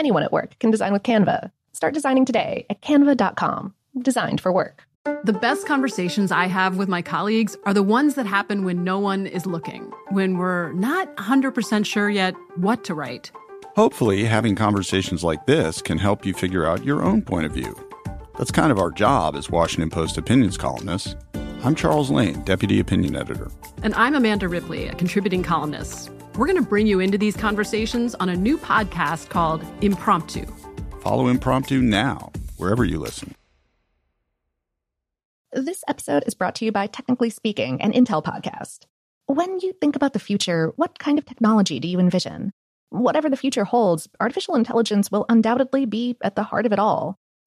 Anyone at work can design with Canva. Start designing today at canva.com. Designed for work. The best conversations I have with my colleagues are the ones that happen when no one is looking, when we're not 100% sure yet what to write. Hopefully, having conversations like this can help you figure out your own point of view. That's kind of our job as Washington Post opinions columnists. I'm Charles Lane, Deputy Opinion Editor. And I'm Amanda Ripley, a contributing columnist. We're going to bring you into these conversations on a new podcast called Impromptu. Follow Impromptu now, wherever you listen. This episode is brought to you by Technically Speaking, an Intel podcast. When you think about the future, what kind of technology do you envision? Whatever the future holds, artificial intelligence will undoubtedly be at the heart of it all.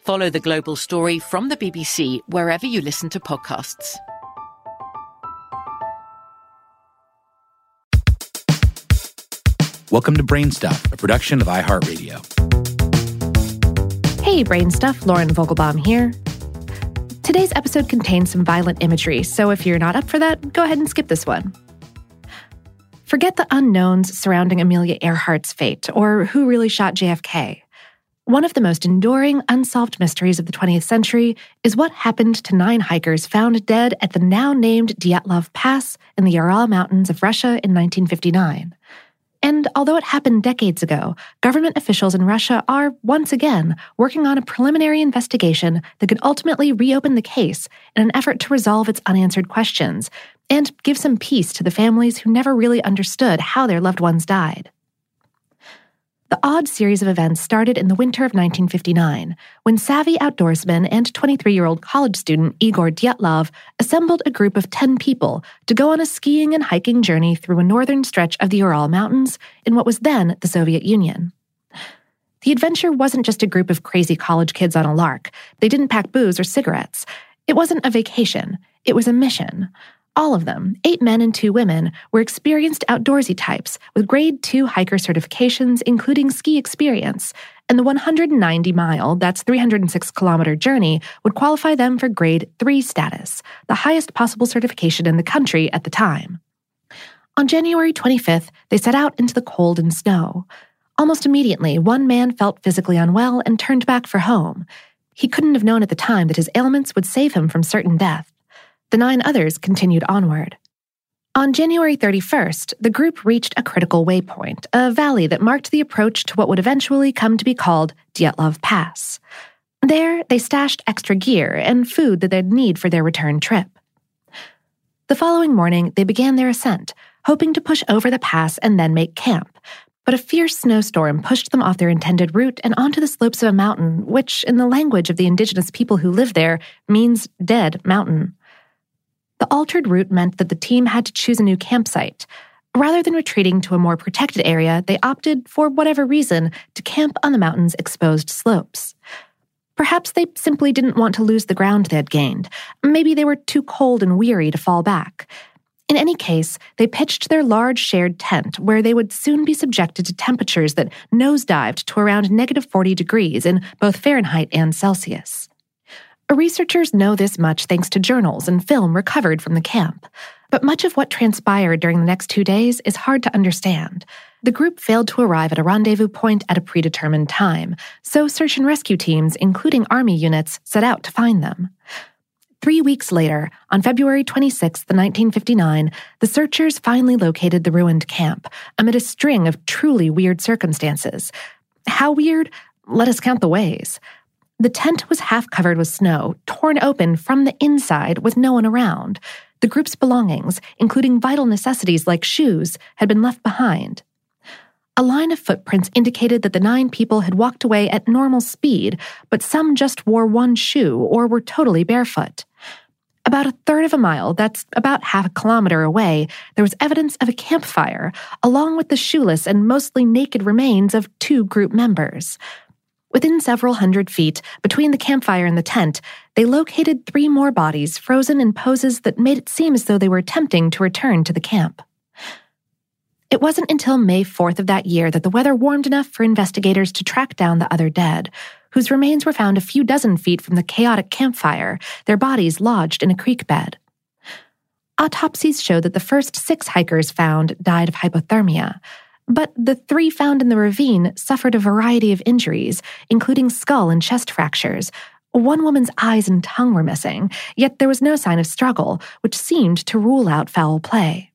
Follow the global story from the BBC wherever you listen to podcasts. Welcome to Brainstuff, a production of iHeartRadio. Hey, Brainstuff, Lauren Vogelbaum here. Today's episode contains some violent imagery, so if you're not up for that, go ahead and skip this one. Forget the unknowns surrounding Amelia Earhart's fate or who really shot JFK. One of the most enduring unsolved mysteries of the 20th century is what happened to nine hikers found dead at the now named Dyatlov Pass in the Ural Mountains of Russia in 1959. And although it happened decades ago, government officials in Russia are, once again, working on a preliminary investigation that could ultimately reopen the case in an effort to resolve its unanswered questions and give some peace to the families who never really understood how their loved ones died. The odd series of events started in the winter of 1959 when savvy outdoorsman and 23 year old college student Igor Dyatlov assembled a group of 10 people to go on a skiing and hiking journey through a northern stretch of the Ural Mountains in what was then the Soviet Union. The adventure wasn't just a group of crazy college kids on a lark. They didn't pack booze or cigarettes. It wasn't a vacation, it was a mission. All of them, eight men and two women, were experienced outdoorsy types with grade 2 hiker certifications, including ski experience, and the 190 mile, that's 306 kilometer journey would qualify them for grade 3 status, the highest possible certification in the country at the time. On January 25th, they set out into the cold and snow. Almost immediately, one man felt physically unwell and turned back for home. He couldn't have known at the time that his ailments would save him from certain death. The nine others continued onward. On January 31st, the group reached a critical waypoint, a valley that marked the approach to what would eventually come to be called Dyatlov Pass. There, they stashed extra gear and food that they'd need for their return trip. The following morning, they began their ascent, hoping to push over the pass and then make camp. But a fierce snowstorm pushed them off their intended route and onto the slopes of a mountain, which, in the language of the indigenous people who live there, means dead mountain. Altered route meant that the team had to choose a new campsite. Rather than retreating to a more protected area, they opted, for whatever reason, to camp on the mountain's exposed slopes. Perhaps they simply didn't want to lose the ground they had gained. Maybe they were too cold and weary to fall back. In any case, they pitched their large shared tent where they would soon be subjected to temperatures that nosedived to around negative 40 degrees in both Fahrenheit and Celsius. Researchers know this much thanks to journals and film recovered from the camp. But much of what transpired during the next two days is hard to understand. The group failed to arrive at a rendezvous point at a predetermined time, so search and rescue teams, including Army units, set out to find them. Three weeks later, on February 26, 1959, the searchers finally located the ruined camp amid a string of truly weird circumstances. How weird? Let us count the ways. The tent was half covered with snow, torn open from the inside with no one around. The group's belongings, including vital necessities like shoes, had been left behind. A line of footprints indicated that the nine people had walked away at normal speed, but some just wore one shoe or were totally barefoot. About a third of a mile, that's about half a kilometer away, there was evidence of a campfire, along with the shoeless and mostly naked remains of two group members. Within several hundred feet, between the campfire and the tent, they located three more bodies frozen in poses that made it seem as though they were attempting to return to the camp. It wasn't until May 4th of that year that the weather warmed enough for investigators to track down the other dead, whose remains were found a few dozen feet from the chaotic campfire, their bodies lodged in a creek bed. Autopsies showed that the first six hikers found died of hypothermia, but the three found in the ravine suffered a variety of injuries, including skull and chest fractures. One woman's eyes and tongue were missing, yet there was no sign of struggle, which seemed to rule out foul play.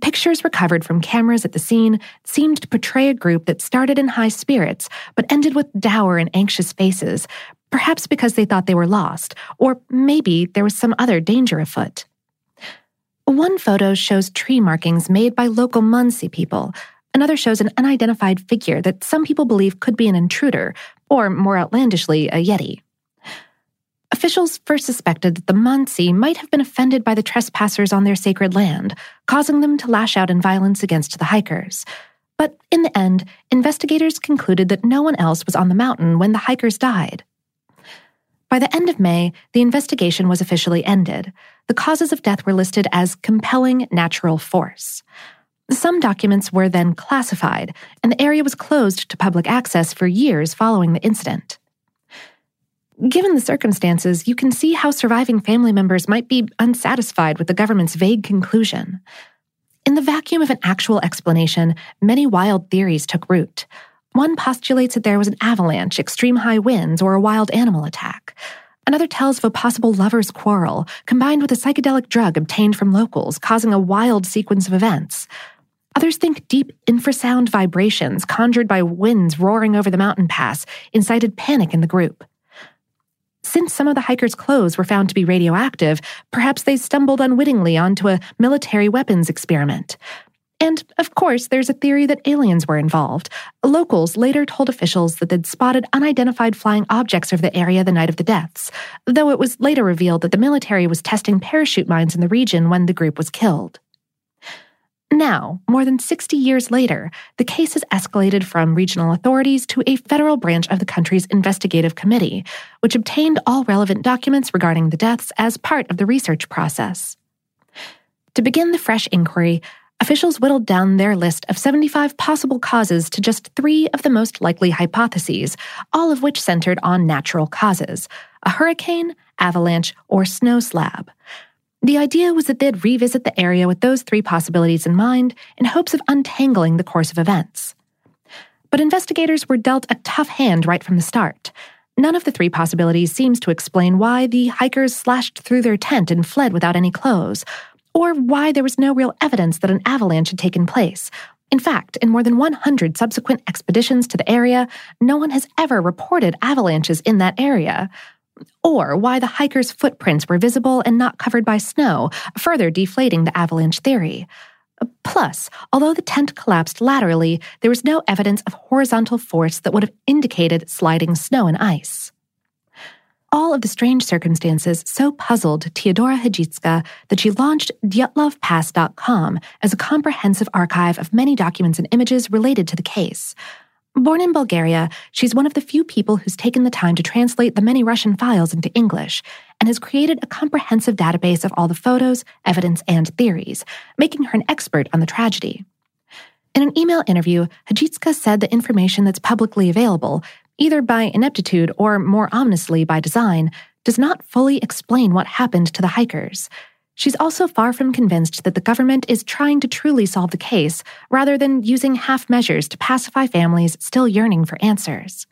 Pictures recovered from cameras at the scene seemed to portray a group that started in high spirits but ended with dour and anxious faces, perhaps because they thought they were lost, or maybe there was some other danger afoot. One photo shows tree markings made by local Mansi people. Another shows an unidentified figure that some people believe could be an intruder, or more outlandishly, a Yeti. Officials first suspected that the Mansi might have been offended by the trespassers on their sacred land, causing them to lash out in violence against the hikers. But in the end, investigators concluded that no one else was on the mountain when the hikers died. By the end of May, the investigation was officially ended. The causes of death were listed as compelling natural force. Some documents were then classified, and the area was closed to public access for years following the incident. Given the circumstances, you can see how surviving family members might be unsatisfied with the government's vague conclusion. In the vacuum of an actual explanation, many wild theories took root. One postulates that there was an avalanche, extreme high winds, or a wild animal attack. Another tells of a possible lover's quarrel, combined with a psychedelic drug obtained from locals, causing a wild sequence of events. Others think deep infrasound vibrations conjured by winds roaring over the mountain pass incited panic in the group. Since some of the hikers' clothes were found to be radioactive, perhaps they stumbled unwittingly onto a military weapons experiment. And, of course, there's a theory that aliens were involved. Locals later told officials that they'd spotted unidentified flying objects over the area the night of the deaths, though it was later revealed that the military was testing parachute mines in the region when the group was killed. Now, more than 60 years later, the case has escalated from regional authorities to a federal branch of the country's investigative committee, which obtained all relevant documents regarding the deaths as part of the research process. To begin the fresh inquiry, officials whittled down their list of 75 possible causes to just three of the most likely hypotheses, all of which centered on natural causes a hurricane, avalanche, or snow slab. The idea was that they'd revisit the area with those three possibilities in mind in hopes of untangling the course of events. But investigators were dealt a tough hand right from the start. None of the three possibilities seems to explain why the hikers slashed through their tent and fled without any clothes, or why there was no real evidence that an avalanche had taken place. In fact, in more than 100 subsequent expeditions to the area, no one has ever reported avalanches in that area. Or why the hikers' footprints were visible and not covered by snow, further deflating the avalanche theory. Plus, although the tent collapsed laterally, there was no evidence of horizontal force that would have indicated sliding snow and ice. All of the strange circumstances so puzzled Teodora Hadjiyska that she launched dyatlovpass.com as a comprehensive archive of many documents and images related to the case. Born in Bulgaria, she's one of the few people who's taken the time to translate the many Russian files into English and has created a comprehensive database of all the photos, evidence, and theories, making her an expert on the tragedy. In an email interview, Hadjiyska said the information that's publicly available, either by ineptitude or more ominously by design, does not fully explain what happened to the hikers. She's also far from convinced that the government is trying to truly solve the case rather than using half measures to pacify families still yearning for answers.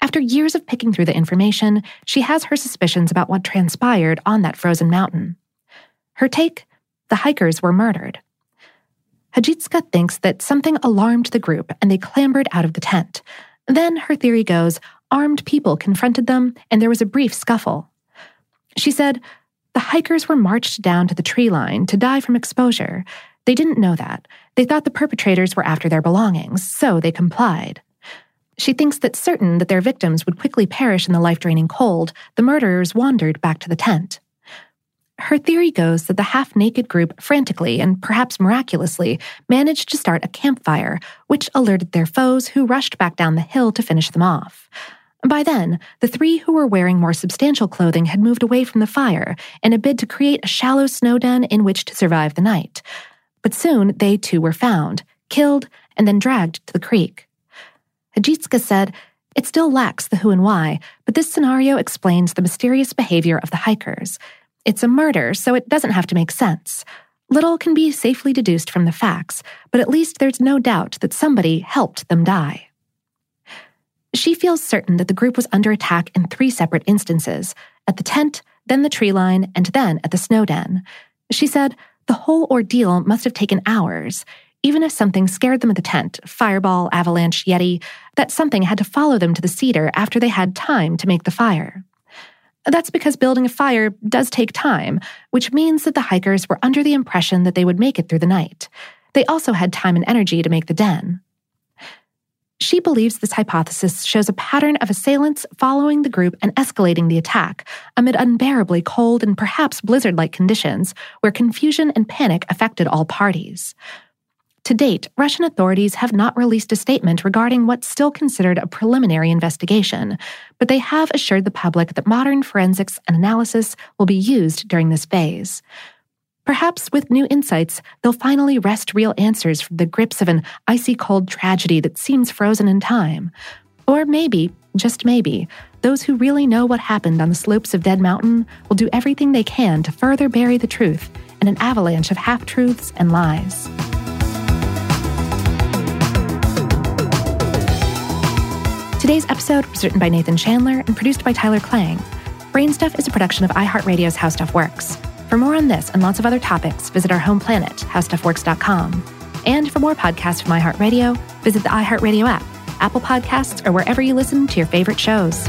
After years of picking through the information, she has her suspicions about what transpired on that frozen mountain. Her take the hikers were murdered. Hadjiyska thinks that something alarmed the group and they clambered out of the tent. Then, her theory goes, armed people confronted them and there was a brief scuffle. She said, the hikers were marched down to the tree line to die from exposure. They didn't know that. They thought the perpetrators were after their belongings, so they complied. She thinks that certain that their victims would quickly perish in the life draining cold, the murderers wandered back to the tent. Her theory goes that the half naked group frantically and perhaps miraculously managed to start a campfire, which alerted their foes who rushed back down the hill to finish them off. By then, the three who were wearing more substantial clothing had moved away from the fire in a bid to create a shallow snow den in which to survive the night. But soon they too were found, killed, and then dragged to the creek. Hadjiyska said, It still lacks the who and why, but this scenario explains the mysterious behavior of the hikers. It's a murder, so it doesn't have to make sense. Little can be safely deduced from the facts, but at least there's no doubt that somebody helped them die. She feels certain that the group was under attack in three separate instances at the tent, then the tree line, and then at the snow den. She said the whole ordeal must have taken hours. Even if something scared them at the tent fireball, avalanche, yeti that something had to follow them to the cedar after they had time to make the fire. That's because building a fire does take time, which means that the hikers were under the impression that they would make it through the night. They also had time and energy to make the den. She believes this hypothesis shows a pattern of assailants following the group and escalating the attack amid unbearably cold and perhaps blizzard like conditions where confusion and panic affected all parties. To date, Russian authorities have not released a statement regarding what's still considered a preliminary investigation, but they have assured the public that modern forensics and analysis will be used during this phase. Perhaps with new insights, they'll finally wrest real answers from the grips of an icy cold tragedy that seems frozen in time. Or maybe, just maybe, those who really know what happened on the slopes of Dead Mountain will do everything they can to further bury the truth in an avalanche of half truths and lies. Today's episode was written by Nathan Chandler and produced by Tyler Klang. Brainstuff is a production of iHeartRadio's How Stuff Works. For more on this and lots of other topics, visit our home planet, howstuffworks.com. And for more podcasts from iHeartRadio, visit the iHeartRadio app, Apple Podcasts, or wherever you listen to your favorite shows.